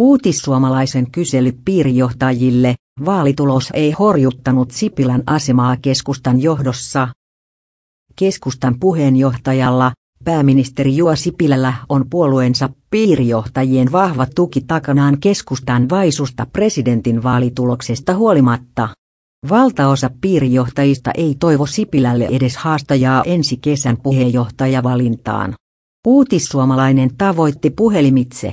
Uutissuomalaisen kysely piirijohtajille, vaalitulos ei horjuttanut Sipilän asemaa keskustan johdossa. Keskustan puheenjohtajalla, pääministeri Juha Sipilällä on puolueensa piirijohtajien vahva tuki takanaan keskustan vaisusta presidentin vaalituloksesta huolimatta. Valtaosa piirijohtajista ei toivo Sipilälle edes haastajaa ensi kesän puheenjohtajavalintaan. Uutissuomalainen tavoitti puhelimitse